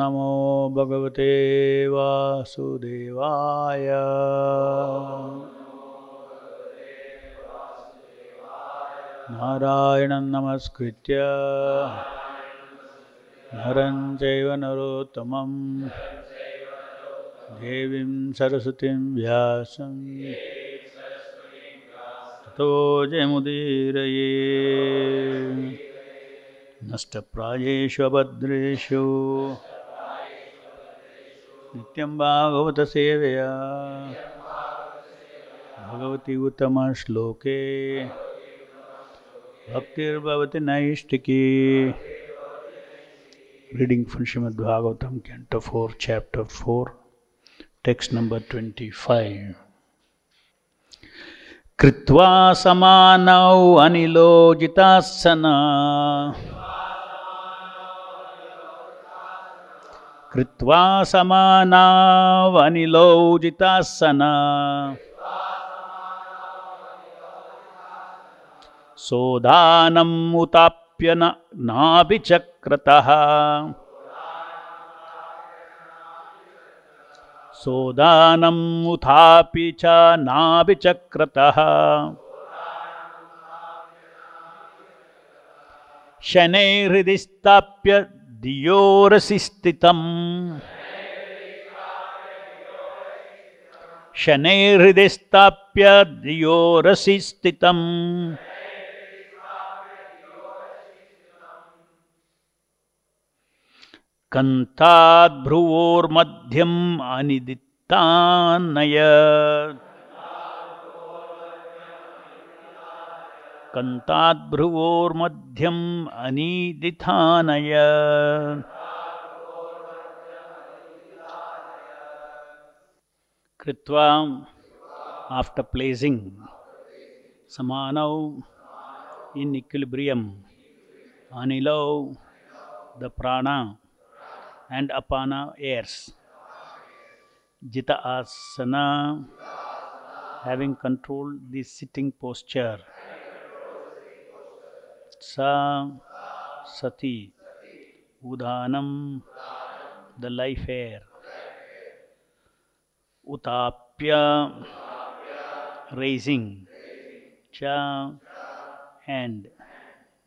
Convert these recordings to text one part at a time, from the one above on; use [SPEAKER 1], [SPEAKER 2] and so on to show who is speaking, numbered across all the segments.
[SPEAKER 1] नमो भगवते वासुदेवाय। नारायणं नमस्कृत्य। नरं चैव नरोत्तमं देवीं सरस्वतीं व्यासं ततो जयमुदीरये। नष्टप्रायेषु अभद्रेषु नित्यं भागवत सेवया। भगवती उत्तम श्लोके। भक्तिर्भवति नैष्टिकी reading from Srimad Bhagavatam canto four chapter four text number twenty five कृत्वा समानौ अनिलोजितासना कृत्वा समानाव अनिलोजितासना सोदानम् उताप्य न नाभिचक्रतः। सोदानम् उथापि च नाभिचक्रतः। शनैर्हृदि स्थाप्य स्थितम् शनैर्हृदि स्थाप्य धियोरसि स्थितम् कन्ताद्भ्रुवोर्मध्यम् अनिदित्तानय कन्ताद्भ्रुवोर्मध्यम् अनिदिथानय कृत्वा after placing समानौ in equilibrium anilo the prana and apana airs. Jita asana, having controlled the sitting posture. Sa sati, udhanam, the life air. Utapya, raising. Cha and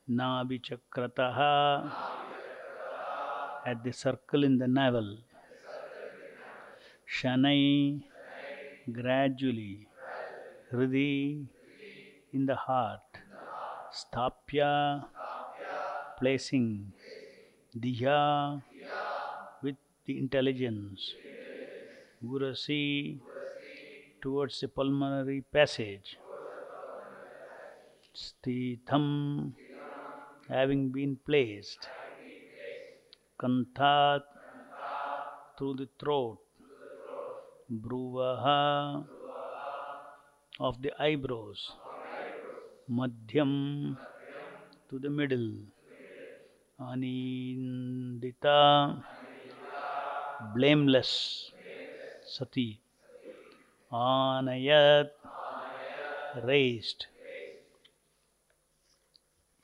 [SPEAKER 1] nabichakrataha at the circle in the navel. Shanai gradually, Hridi in the heart. Sthapya placing. Diya with the intelligence. Gurasi towards the pulmonary passage. Sthitham having been placed. Kanthat through the throat. Bruvaha of the eyebrows. Madhyam to the middle. Anindita blameless. Sati. Anayat raised.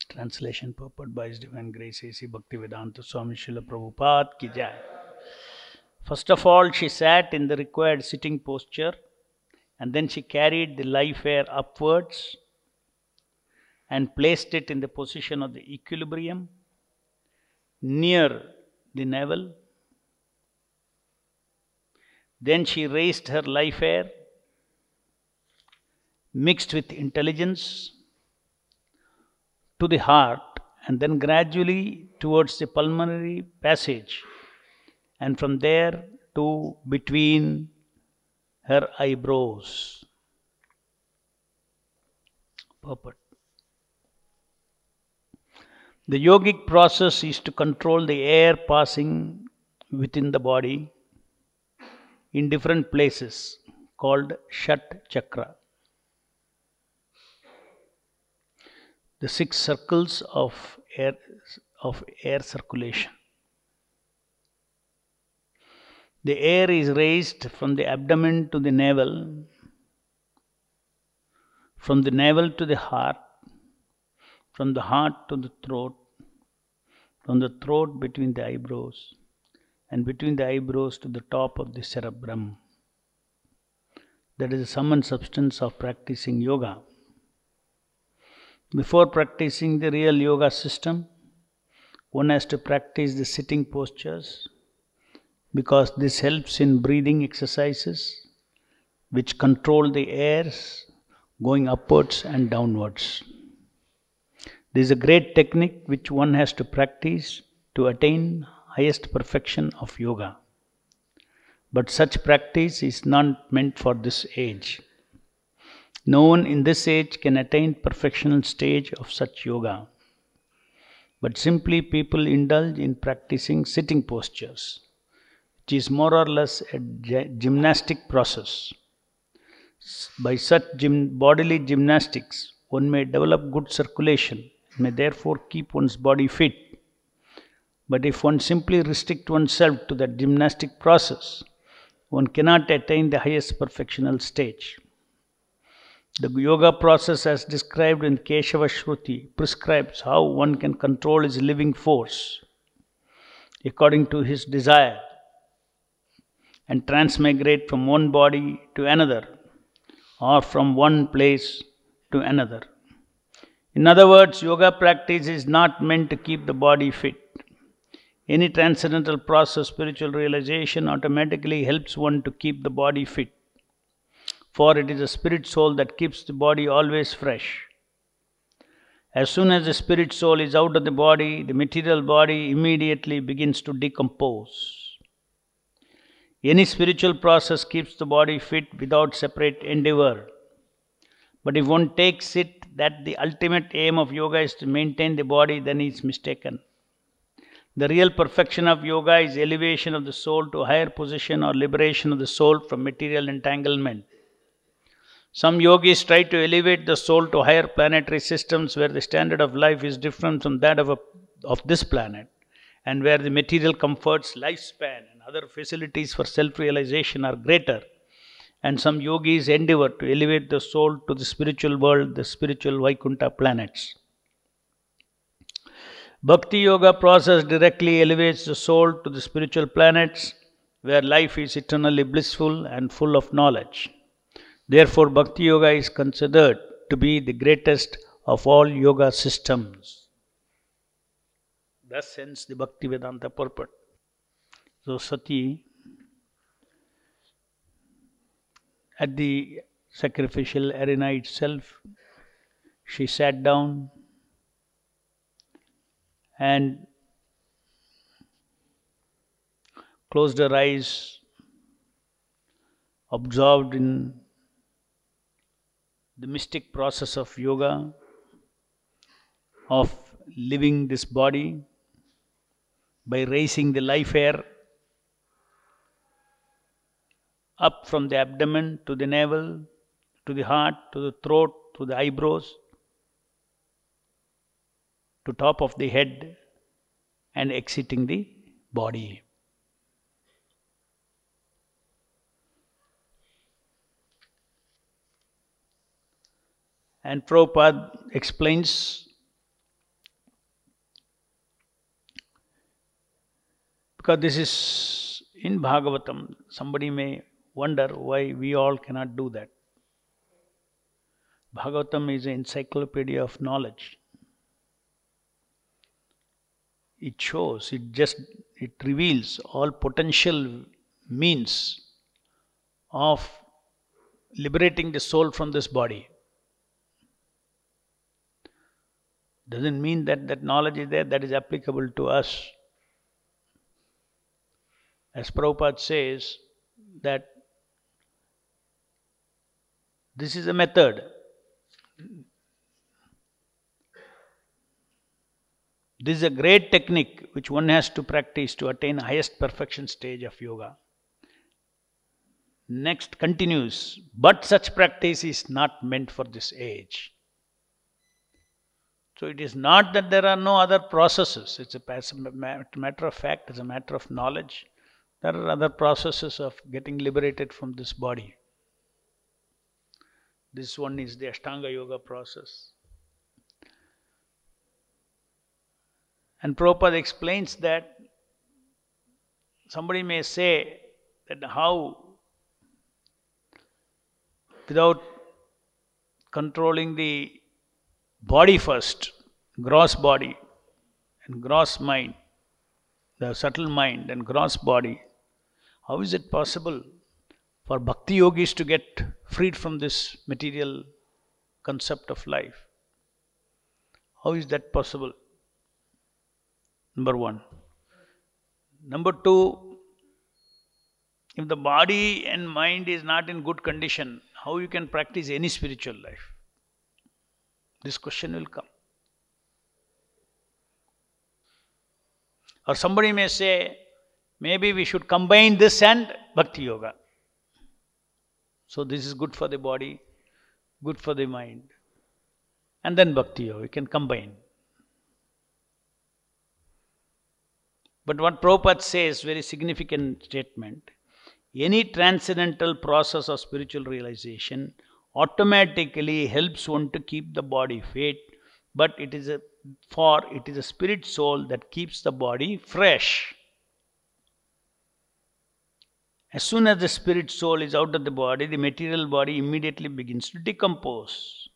[SPEAKER 1] Translation purport by Divine Grace A.C. Bhaktivedanta Swami Srila Prabhupada ki. First of all, she sat in the required sitting posture and then she carried the life air upwards and placed it in the position of the equilibrium near the navel. Then she raised her life air mixed with intelligence to the heart and then gradually towards the pulmonary passage and from there to between her eyebrows. Purport. The yogic process is to control the air passing within the body in different places called Shat Chakra. the six circles of air of air circulation the air is raised from the abdomen to the navel from the navel to the heart from the heart to the throat from the throat between the eyebrows and between the eyebrows to the top of the cerebrum. That is the sum and substance of practicing yoga. Before practicing the real yoga system, one has to practice the sitting postures because this helps in breathing exercises which control the airs going upwards and downwards. This is a great technique which one has to practice to attain highest perfection of yoga. But such practice is not meant for this age. No one in this age can attain perfectional stage of such yoga. But simply people indulge in practicing sitting postures, which is more or less a gymnastic process. By such gym, bodily gymnastics, one may develop good circulation, may therefore keep one's body fit. But if one simply restrict oneself to that gymnastic process, one cannot attain the highest perfectional stage. The yoga process, as described in Keshava Shruti, prescribes how one can control his living force according to his desire and transmigrate from one body to another or from one place to another. In other words, yoga practice is not meant to keep the body fit. Any transcendental process, spiritual realization automatically helps one to keep the body fit. For it is the spirit soul that keeps the body always fresh. As soon as the spirit soul is out of the body, the material body immediately begins to decompose. Any spiritual process keeps the body fit without separate endeavor. But if one takes it that the ultimate aim of yoga is to maintain the body, then he is mistaken. The real perfection of yoga is elevation of the soul to higher position or liberation of the soul from material entanglement. Some yogis try to elevate the soul to higher planetary systems where the standard of life is different from that of, a, of this planet and where the material comforts, lifespan, and other facilities for self realization are greater. And some yogis endeavor to elevate the soul to the spiritual world, the spiritual Vaikuntha planets. Bhakti Yoga process directly elevates the soul to the spiritual planets where life is eternally blissful and full of knowledge. Therefore, Bhakti Yoga is considered to be the greatest of all yoga systems. Thus ends the Bhakti Vedanta purport. So, Sati, at the sacrificial arena itself, she sat down and closed her eyes, absorbed in the mystic process of yoga, of living this body by raising the life air up from the abdomen to the navel, to the heart, to the throat, to the eyebrows, to top of the head and exiting the body. And Prabhupada explains because this is in Bhagavatam, somebody may wonder why we all cannot do that. Bhagavatam is an encyclopedia of knowledge. It shows, it just it reveals all potential means of liberating the soul from this body. doesn't mean that that knowledge is there that is applicable to us. As Prabhupada says, that this is a method. This is a great technique which one has to practice to attain highest perfection stage of yoga. Next continues, but such practice is not meant for this age. So it is not that there are no other processes. It's a matter of fact, it's a matter of knowledge. There are other processes of getting liberated from this body. This one is the Ashtanga Yoga process. And Prabhupada explains that somebody may say that how, without controlling the body first, gross body and gross mind, the subtle mind and gross body, how is it possible for bhakti yogis to get freed from this material concept of life? How is that possible? Number one. Number two, if the body and mind is not in good condition, how you can practice any spiritual life? This question will come. Or somebody may say, maybe we should combine this and bhakti yoga. So this is good for the body, good for the mind. And then bhakti yoga, you can combine. But what Prabhupada says, very significant statement, any transcendental process of spiritual realization automatically helps one to keep the body fit, but it is a for it is a spirit soul that keeps the body fresh. As soon as the spirit soul is out of the body, the material body immediately begins to decompose.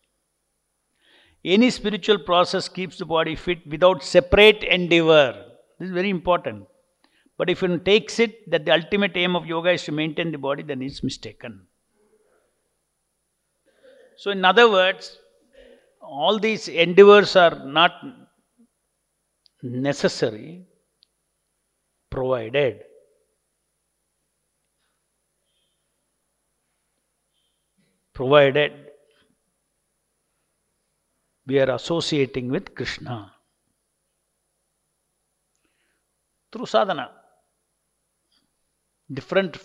[SPEAKER 1] Any spiritual process keeps the body fit without separate endeavor. This is very important. But if one takes it that the ultimate aim of yoga is to maintain the body, then it's mistaken. So, in other words, all these endeavors are not necessary provided provided we are associating with Krishna through sadhana. Different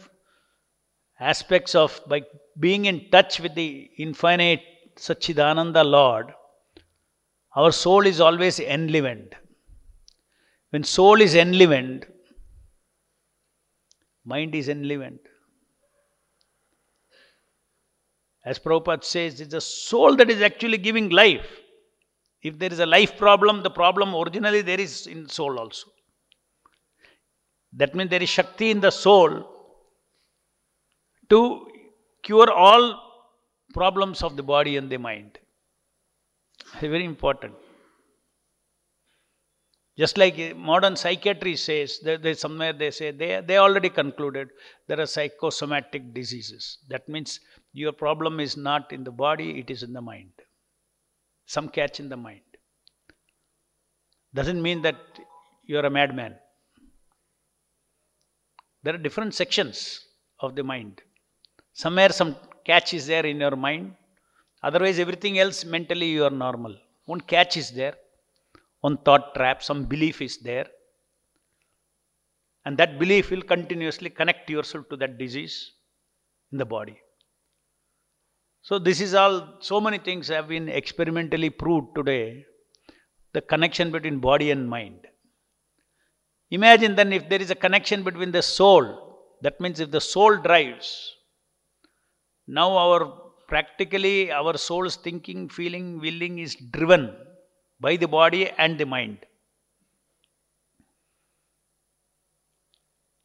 [SPEAKER 1] aspects of by being in touch with the infinite Sachidananda Lord, our soul is always enlivened. When soul is enlivened, mind is enlivened. As Prabhupada says, it's the soul that is actually giving life. If there is a life problem, the problem originally there is in soul also. That means there is Shakti in the soul to cure all problems of the body and the mind. Very important. Just like modern psychiatry says, somewhere they say they, they already concluded there are psychosomatic diseases. That means your problem is not in the body, it is in the mind. Some catch in the mind. Doesn't mean that you are a madman. There are different sections of the mind. Somewhere some catch is there in your mind. Otherwise, everything else mentally you are normal. One catch is there, one thought trap, some belief is there. And that belief will continuously connect yourself to that disease in the body. So, this is all, so many things have been experimentally proved today the connection between body and mind. Imagine then if there is a connection between the soul, that means if the soul drives, now our practically our soul's thinking, feeling, willing is driven by the body and the mind.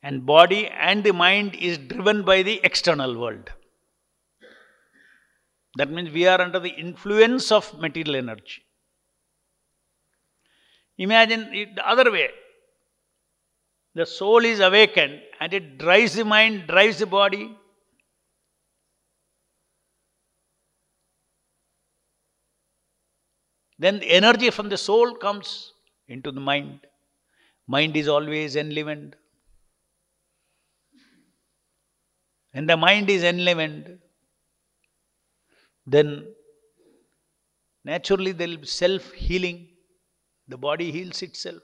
[SPEAKER 1] And body and the mind is driven by the external world. That means we are under the influence of material energy. Imagine it the other way. The soul is awakened and it drives the mind, drives the body. Then the energy from the soul comes into the mind. Mind is always enlivened. And the mind is enlivened, then naturally there will be self healing. The body heals itself.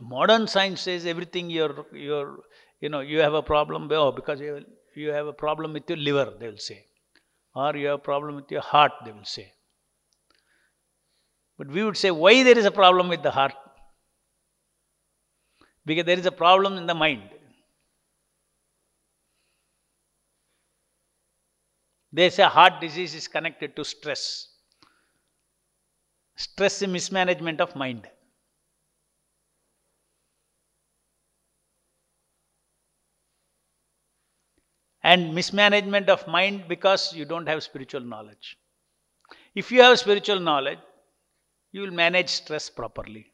[SPEAKER 1] Modern science says everything you're, you're, you know, you have a problem, oh, because you, you have a problem with your liver, they will say. Or you have a problem with your heart, they will say. But we would say, why there is a problem with the heart? Because there is a problem in the mind. They say heart disease is connected to stress. Stress is mismanagement of mind. And mismanagement of mind because you don't have spiritual knowledge. If you have spiritual knowledge, you will manage stress properly.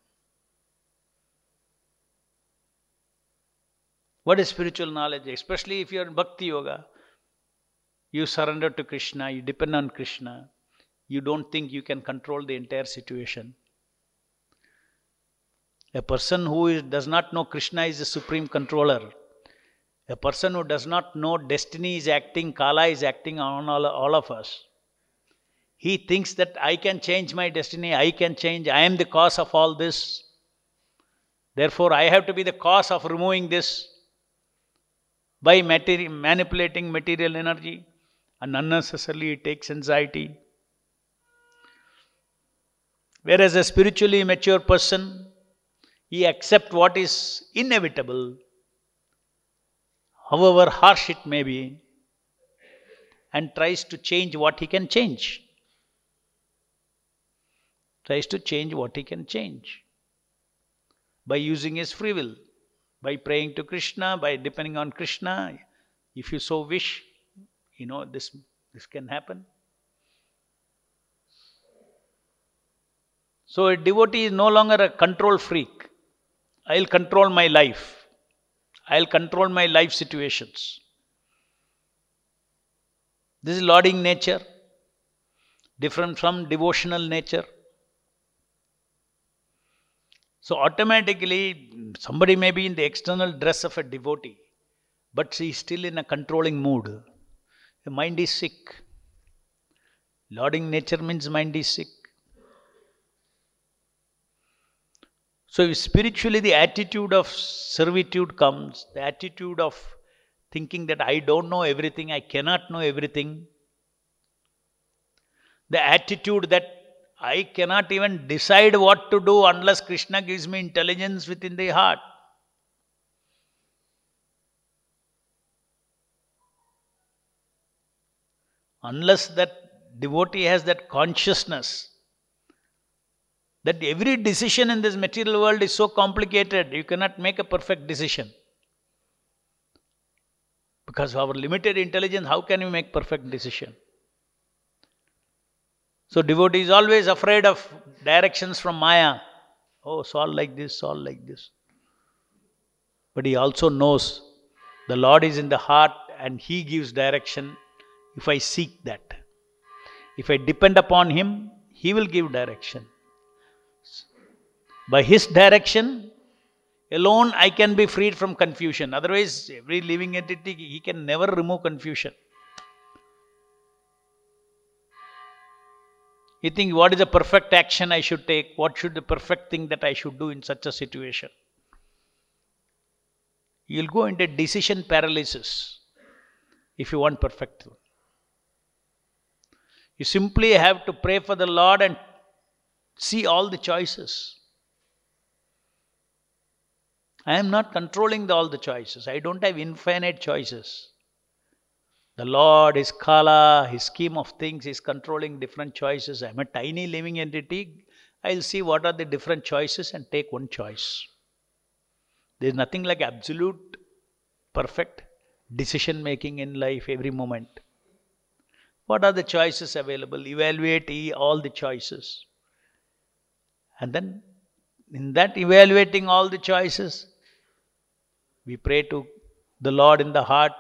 [SPEAKER 1] What is spiritual knowledge? Especially if you are in bhakti yoga, you surrender to Krishna, you depend on Krishna, you don't think you can control the entire situation. A person who is, does not know Krishna is the supreme controller. A person who does not know destiny is acting, Kala is acting on all, all of us. He thinks that I can change my destiny, I can change, I am the cause of all this. Therefore, I have to be the cause of removing this by materi- manipulating material energy and unnecessarily it takes anxiety. Whereas a spiritually mature person, he accepts what is inevitable, however harsh it may be, and tries to change what he can change. Tries to change what he can change by using his free will, by praying to Krishna, by depending on Krishna. If you so wish, you know this this can happen. So a devotee is no longer a control freak. I'll control my life. I'll control my life situations. This is lording nature, different from devotional nature. So automatically, somebody may be in the external dress of a devotee, but he is still in a controlling mood. The mind is sick. Lording nature means mind is sick. So, spiritually the attitude of servitude comes, the attitude of thinking that I don't know everything, I cannot know everything, the attitude that I cannot even decide what to do unless Krishna gives me intelligence within the heart. Unless that devotee has that consciousness that every decision in this material world is so complicated, you cannot make a perfect decision. Because of our limited intelligence, how can we make perfect decision? So devotee is always afraid of directions from Maya. Oh, solve like this, solve like this. But he also knows the Lord is in the heart and he gives direction if I seek that. If I depend upon him, he will give direction. By his direction alone, I can be freed from confusion. Otherwise, every living entity, he can never remove confusion. You think, what is the perfect action I should take? What should the perfect thing that I should do in such a situation? You'll go into decision paralysis if you want perfect. You simply have to pray for the Lord and see all the choices. I am not controlling the, all the choices. I don't have infinite choices. The Lord, His Kala, His scheme of things is controlling different choices. I am a tiny living entity. I'll see what are the different choices and take one choice. There is nothing like absolute, perfect decision making in life every moment. What are the choices available? Evaluate all the choices. And then, in that evaluating all the choices, we pray to the Lord in the heart,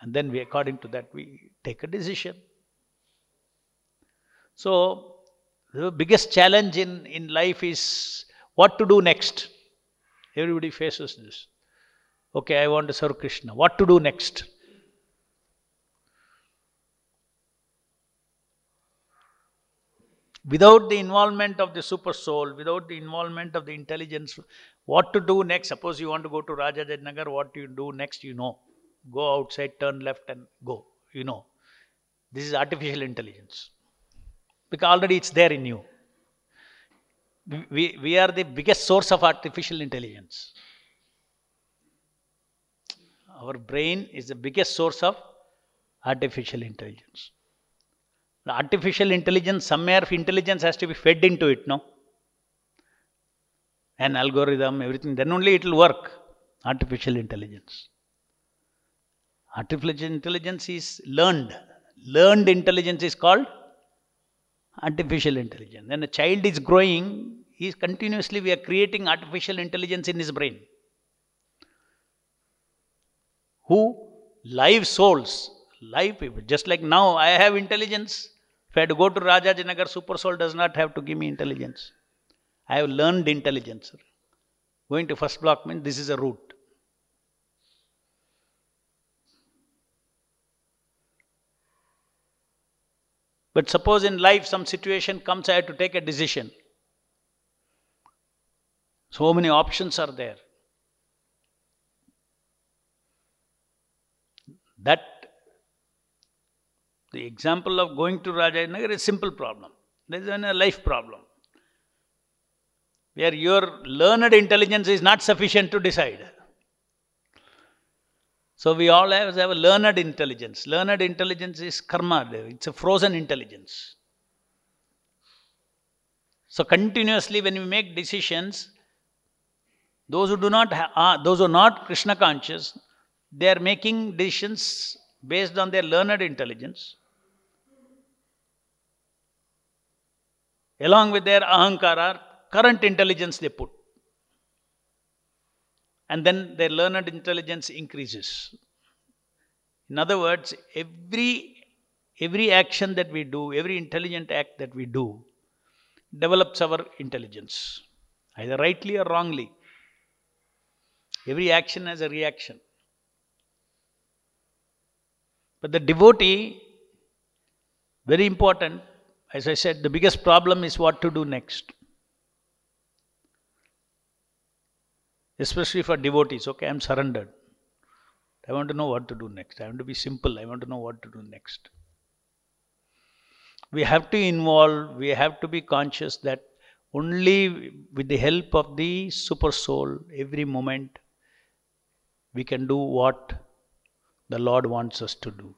[SPEAKER 1] and then we, according to that, we take a decision. So, the biggest challenge in, in life is what to do next. Everybody faces this. Okay, I want to serve Krishna. What to do next? Without the involvement of the super soul, without the involvement of the intelligence, what to do next? Suppose you want to go to Rajajinagar, what you do next? You know. Go outside, turn left, and go. You know. This is artificial intelligence. Because already it's there in you. We, we are the biggest source of artificial intelligence. Our brain is the biggest source of artificial intelligence. The artificial intelligence, some somewhere intelligence has to be fed into it, no? An algorithm, everything, then only it will work. Artificial intelligence. Artificial intelligence is learned. Learned intelligence is called artificial intelligence. When a child is growing, he is continuously we are creating artificial intelligence in his brain. Who? Live souls, live people. Just like now, I have intelligence. If I had to go to Rajajinagar, Super Soul does not have to give me intelligence. I have learned intelligence. Going to first block means this is a route. But suppose in life some situation comes, I have to take a decision. So many options are there. That the example of going to Rajanagar is a simple problem. There is a life problem. Where your learned intelligence is not sufficient to decide. So we all have, have a learned intelligence. Learned intelligence is karma, it's a frozen intelligence. So continuously when we make decisions, those who do not uh, those who are not Krishna conscious, they are making decisions based on their learned intelligence. Along with their ahankara, current intelligence they put and then their learned intelligence increases. In other words, every, every action that we do, every intelligent act that we do, develops our intelligence, either rightly or wrongly. Every action has a reaction. But the devotee, very important, as I said, the biggest problem is what to do next. especially for devotees. Okay, I'm surrendered. I want to know what to do next. I want to be simple. I want to know what to do next. We have to involve, we have to be conscious that only with the help of the super soul, every moment, we can do what the Lord wants us to do.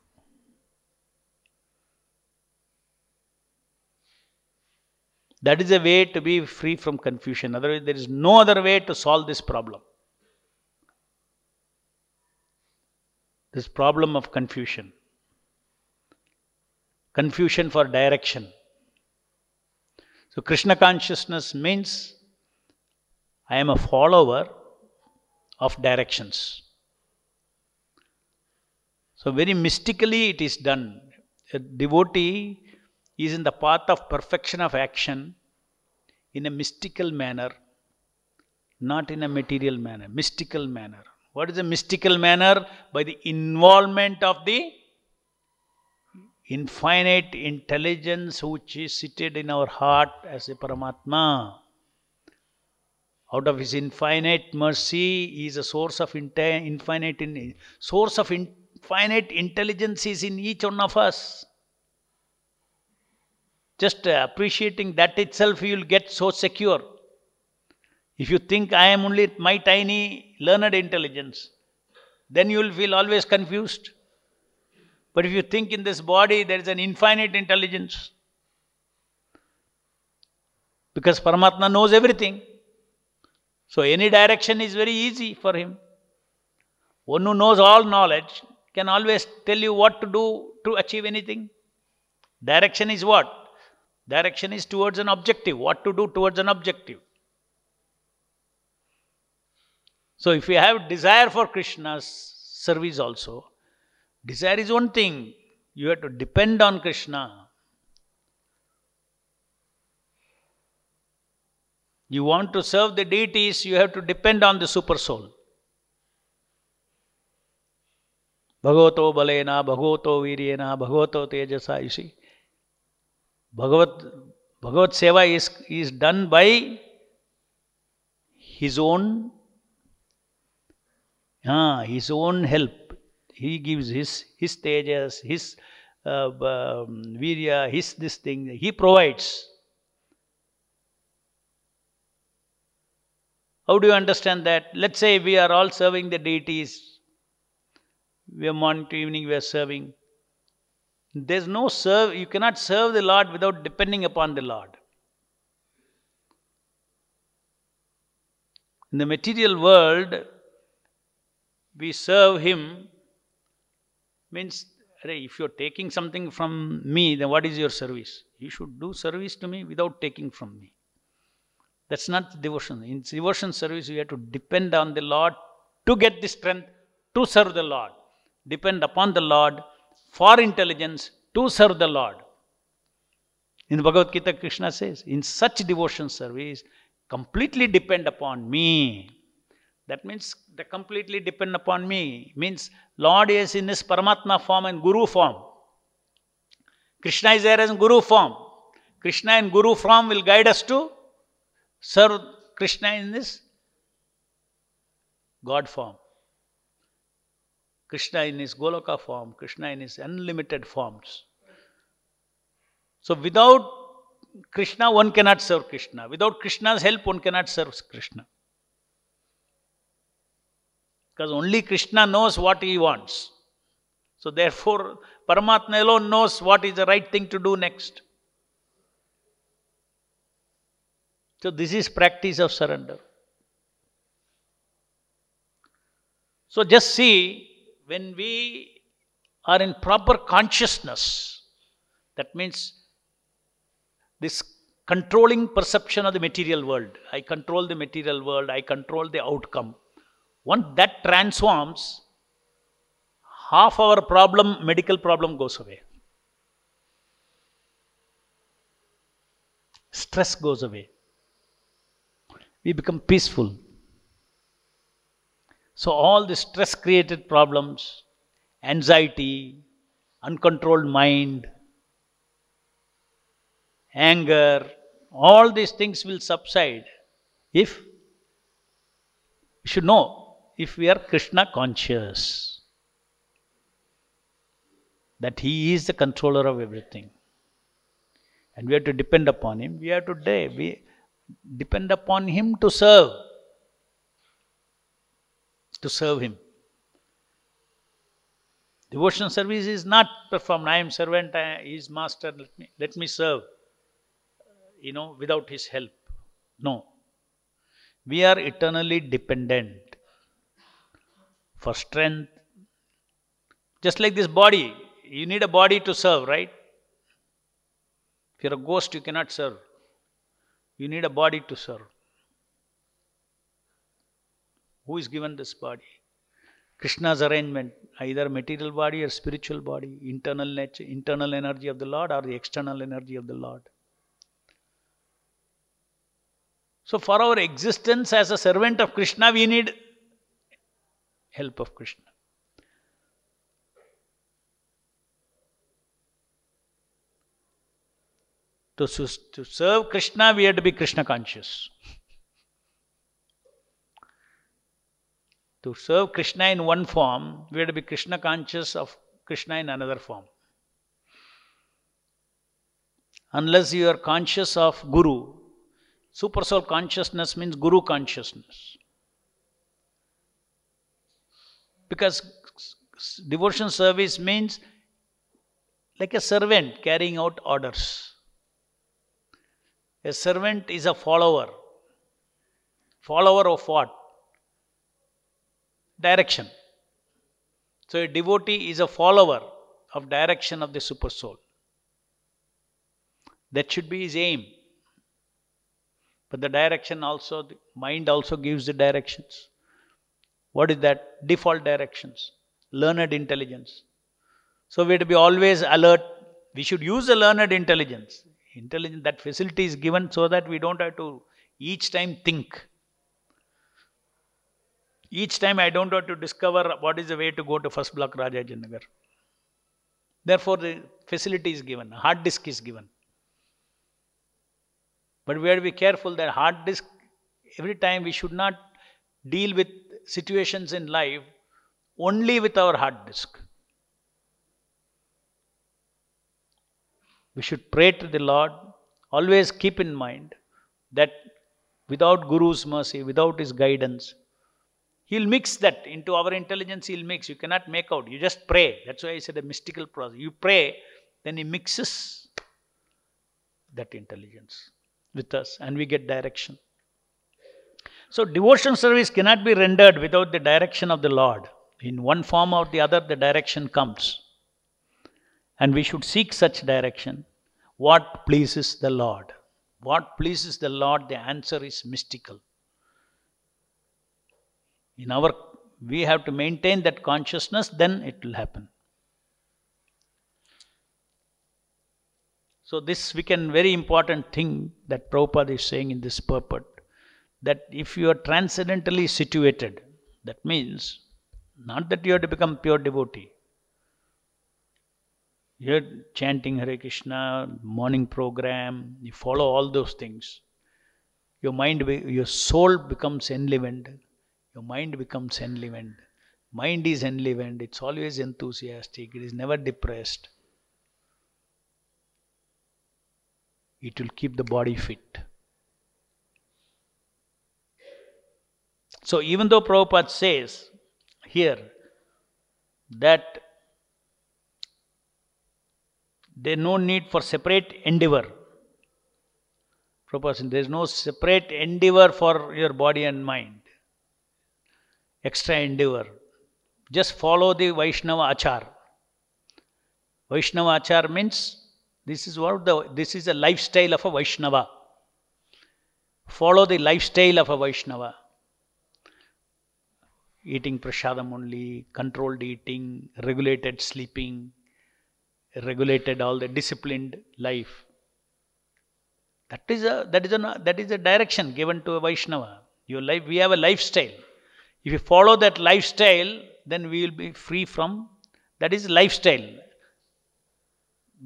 [SPEAKER 1] That is a way to be free from confusion. Otherwise, there is no other way to solve this problem. This problem of confusion. Confusion for direction. So, Krishna consciousness means I am a follower of directions. So, very mystically it is done. A devotee is in the path of perfection of action in a mystical manner, not in a material manner, mystical manner. What is a mystical manner? By the involvement of the infinite intelligence which is seated in our heart as a Paramatma. Out of his infinite mercy, he is a source of infinite source of infinite intelligence is in each one of us. Just appreciating that itself, you will get so secure. If you think I am only my tiny learned intelligence, then you will feel always confused. But if you think in this body there is an infinite intelligence, because Paramatma knows everything. So any direction is very easy for him. One who knows all knowledge can always tell you what to do to achieve anything. Direction is what? Direction is towards an objective, what to do towards an objective. So if you have desire for Krishna's service also, desire is one thing. You have to depend on Krishna. You want to serve the deities, you have to depend on the super soul. Bhagavato balena, bhagavato viryena, bhagavato tejasa, you see. Bhagavat, Bhagavat Seva is, is done by his own ah, his own help. He gives his his tejas, his uh, um, virya, his this thing. He provides. How do you understand that? Let's say we are all serving the deities. We are morning to evening we are serving. There's no serve, you cannot serve the Lord without depending upon the Lord. In the material world, we serve Him Means, if you're taking something from me, then what is your service? You should do service to me without taking from me. That's not devotion. In devotion service, you have to depend on the Lord to get the strength to serve the Lord. Depend upon the Lord for intelligence to serve the Lord. In Bhagavad Gita, Krishna says, in such devotion service, completely depend upon me. That means the completely depend upon me. Means Lord is in his Paramatma form and Guru form. Krishna is there as Guru form. Krishna in Guru form will guide us to serve Krishna in this God form. Krishna in his Goloka form, Krishna in his unlimited forms. So without Krishna, one cannot serve Krishna. Without Krishna's help, one cannot serve Krishna. Because only Krishna knows what he wants. So therefore, Paramatma alone knows what is the right thing to do next. So this is practice of surrender. So just see, when we are in proper consciousness, that means this controlling perception of the material world. I control the material world, I control the outcome. Once that transforms, half our problem, medical problem goes away. Stress goes away. We become peaceful. So, all the stress created problems, anxiety, uncontrolled mind, anger, all these things will subside if we should know if we are Krishna conscious that He is the controller of everything. And we have to depend upon Him. We have to we depend upon Him to serve. To serve Him. Devotional service is not performed. I am servant, I, He is master, let me, let me serve. You know, without His help. No. We are eternally dependent for strength. Just like this body, you need a body to serve, right? If you're a ghost, you cannot serve. You need a body to serve. Who is given this body? Krishna's arrangement, either material body or spiritual body, internal nature, internal energy of the Lord or the external energy of the Lord. So, for our existence as a servant of Krishna, we need help of Krishna. To, to serve Krishna, we have to be Krishna conscious. To serve Krishna in one form, we have to be Krishna conscious of Krishna in another form. Unless you are conscious of Guru, super soul consciousness means Guru consciousness. Because devotion service means like a servant carrying out orders. A servant is a follower. Follower of what? Direction. So a devotee is a follower of direction of the super soul. That should be his aim. But the direction also, the mind also gives the directions. What is that? Default directions. Learned intelligence. So we have to be always alert. We should use the learned intelligence. Intelligence, that facility is given so that we don't have to each time think. Each time I don't have to discover what is the way to go to first block Rajajinagar. Therefore, the facility is given, hard disk is given. But we have to be careful that hard disk, every time we should not deal with situations in life only with our hard disk. We should pray to the Lord. Always keep in mind that without Guru's mercy, without His guidance, He'll mix that into our intelligence, He'll mix. You cannot make out. You just pray. That's why I said a mystical process. You pray, then He mixes that intelligence with us and we get direction. So, devotion service cannot be rendered without the direction of the Lord. In one form or the other, the direction comes. And we should seek such direction. What pleases the Lord? What pleases the Lord? The answer is mystical. In our, we have to maintain that consciousness, then it will happen. So this we can very important thing that Prabhupada is saying in this purport that if you are transcendentally situated, that means not that you have to become pure devotee. You're chanting Hare Krishna, morning program, you follow all those things. Your mind, your soul becomes enlivened. Your mind becomes enlivened. Mind is enlivened. It's always enthusiastic. It is never depressed. It will keep the body fit. So even though Prabhupada says here that there is no need for separate endeavor. Prabhupada there is no separate endeavor for your body and mind. Extra endeavor. Just follow the Vaishnava Achar. Vaishnava Achar means this is what the this is a lifestyle of a Vaishnava. Follow the lifestyle of a Vaishnava eating prasadam only, controlled eating, regulated sleeping, regulated all the disciplined life. That is a that is a that is a direction given to a Vaishnava. Your life we have a lifestyle. If you follow that lifestyle, then we will be free from that is lifestyle.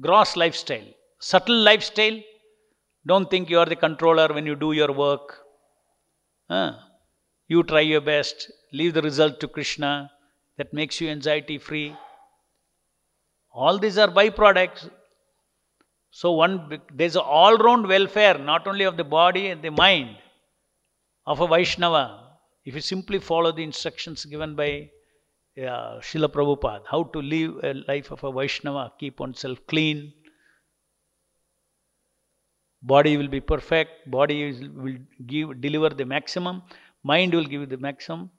[SPEAKER 1] Gross lifestyle. Subtle lifestyle. Don't think you are the controller when you do your work. Huh? You try your best, leave the result to Krishna, that makes you anxiety free. All these are byproducts. So one there's an all-round welfare, not only of the body and the mind, of a Vaishnava. If you simply follow the instructions given by uh, Prabhupada, how to live a life of a Vaishnava, keep oneself clean, body will be perfect, body is, will give deliver the maximum, Mind will give you the maximum.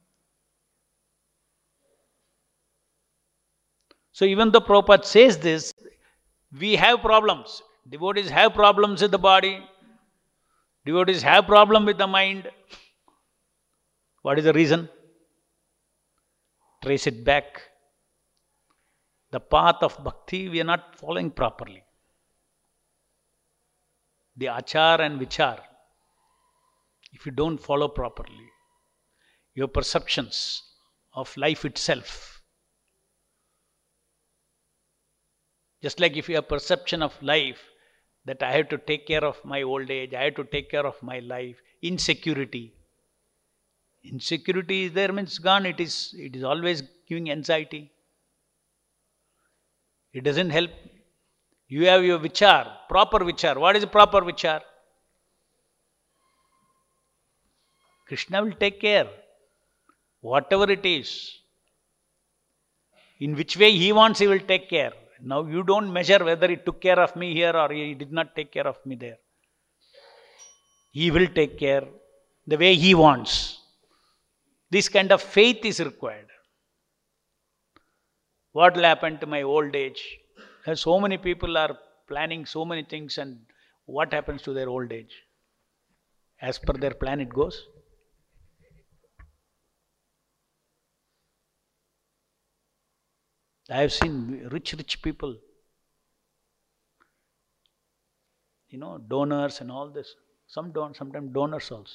[SPEAKER 1] So even though Prabhupada says this, we have problems. Devotees have problems with the body. Devotees have problem with the mind. What is the reason? Trace it back. The path of bhakti we are not following properly. The achar and vichar, if you don't follow properly, your perceptions of life itself. Just like if you have perception of life that I have to take care of my old age, I have to take care of my life, insecurity. Insecurity is there means gone, it is it is always giving anxiety. It doesn't help. You have your vichar, proper vichar. What is proper vichar? Krishna will take care whatever it is, in which way he wants, he will take care. Now you don't measure whether he took care of me here or he did not take care of me there. He will take care the way he wants. This kind of faith is required. What will happen to my old age? So many people are planning so many things, and what happens to their old age? As per their plan, it goes. I have seen rich, rich people, you know, donors and all this. Some don't, sometimes donors also.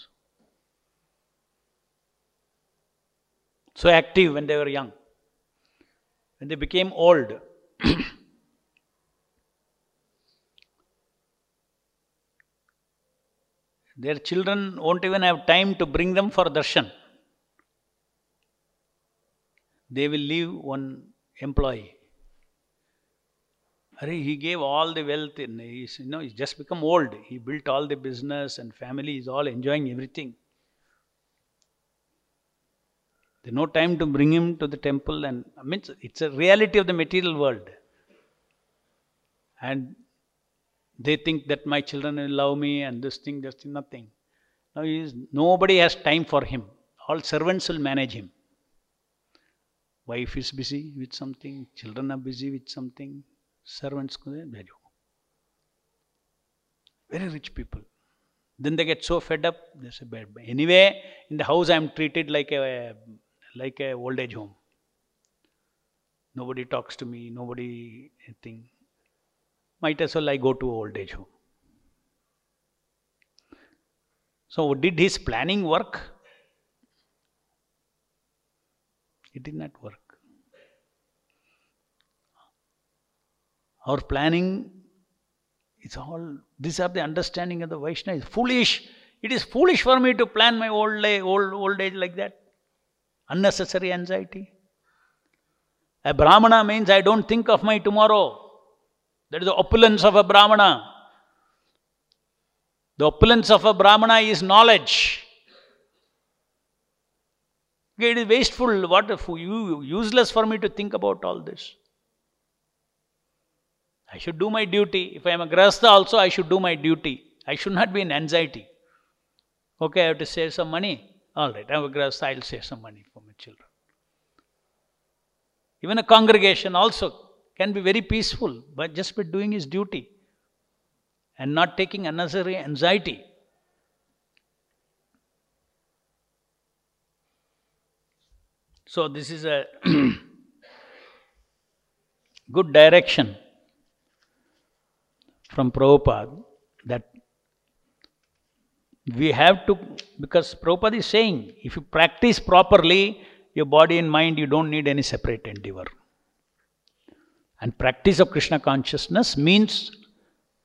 [SPEAKER 1] So active when they were young. When they became old, their children won't even have time to bring them for darshan. They will leave one employee. He gave all the wealth in he's you know he's just become old. He built all the business and family is all enjoying everything. There's no time to bring him to the temple and I mean it's a reality of the material world. And they think that my children will love me and this thing, just nothing. Now is nobody has time for him. All servants will manage him. wife is busy with something, children are busy with something, servants there. Very rich people. Then they get so fed up, they say. Anyway, in the house I am treated like a like a old age home. Nobody talks to me, nobody anything. Might as well I go to old age home. So did his planning work? It did not work. Our planning it's all, these are the understanding of the Vaishnava. It's foolish. It is foolish for me to plan my old, old, old age like that. Unnecessary anxiety. A Brahmana means I don't think of my tomorrow. That is the opulence of a Brahmana. The opulence of a Brahmana is knowledge. It is wasteful, what you useless for me to think about all this. I should do my duty. If I am a grasta also, I should do my duty. I should not be in anxiety. Okay, I have to save some money. All right, I I'll save some money for my children. Even a congregation also can be very peaceful, but just by doing his duty and not taking unnecessary anxiety. So, this is a good direction from Prabhupada we have to, because Prabhupada is saying, if you practice properly, your body and mind, you don't need any separate endeavor. And practice of Krishna consciousness means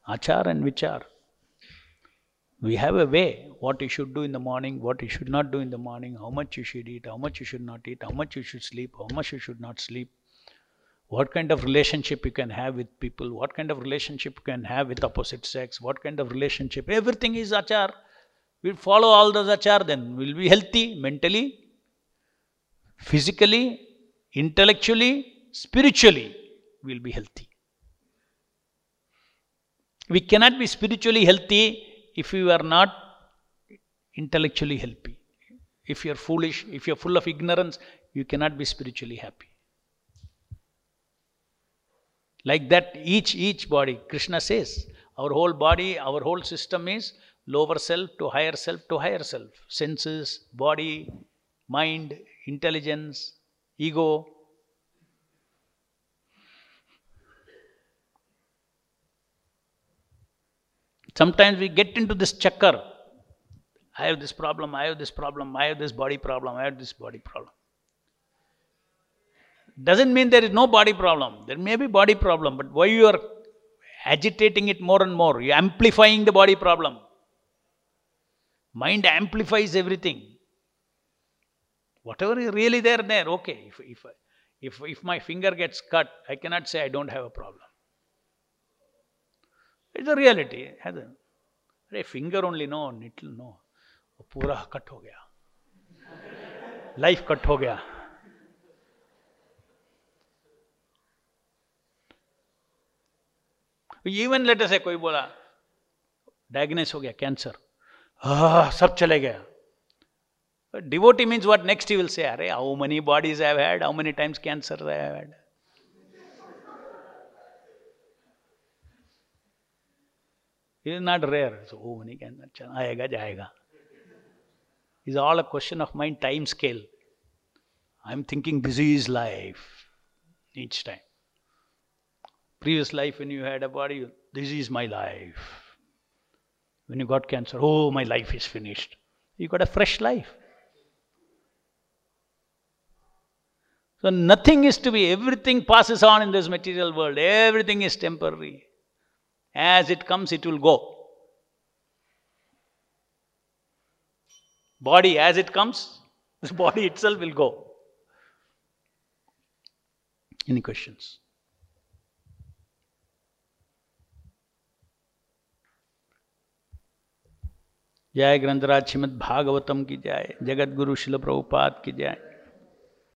[SPEAKER 1] achar and vichar. We have a way what you should do in the morning, what you should not do in the morning, how much you should eat, how much you should not eat, how much you should sleep, how much you should not sleep, what kind of relationship you can have with people, what kind of relationship you can have with opposite sex, what kind of relationship, everything is achar. We'll follow all those achar, then we'll be healthy mentally, physically, intellectually, spiritually, we'll be healthy. We cannot be spiritually healthy if we are not intellectually healthy. If you're foolish, if you're full of ignorance, you cannot be spiritually happy. Like that, each each body, Krishna says, our whole body, our whole system is lower self to higher self to higher self. Senses, body, mind, intelligence, ego, Sometimes we get into this chakkar. I have this problem, I have this problem, I have this body problem, I have this body problem. Doesn't mean there is no body problem. There may be body problem, but why you are agitating it more and more? You're amplifying the body problem. Mind amplifies everything. Whatever is really there, there, okay. If, if, if, if my finger gets cut, I cannot say I don't have a problem. It's a reality. अरे finger only no निटल no पूरा cut हो गया life cut हो गया even letter से कोई बोला diagnose हो गया कैंसर सब चले गया devotee means what next you will say अरे how many bodies have had how many times cancer have had is not rare. So, oh, many can aayega jayega. It's all a question of mind time scale. I'm thinking busy is life each time. Previous life, when you had a body, this is my life. When you got cancer, oh, my life is finished. You got a fresh life. So, nothing is to be, everything passes on in this material world, everything is temporary. As it comes, it will go. Body, as it comes, this body itself will go. Any questions? जय ग्रंथराज श्रीमद भागवतम की जय जगत गुरु शिल प्रभुपाद की जय।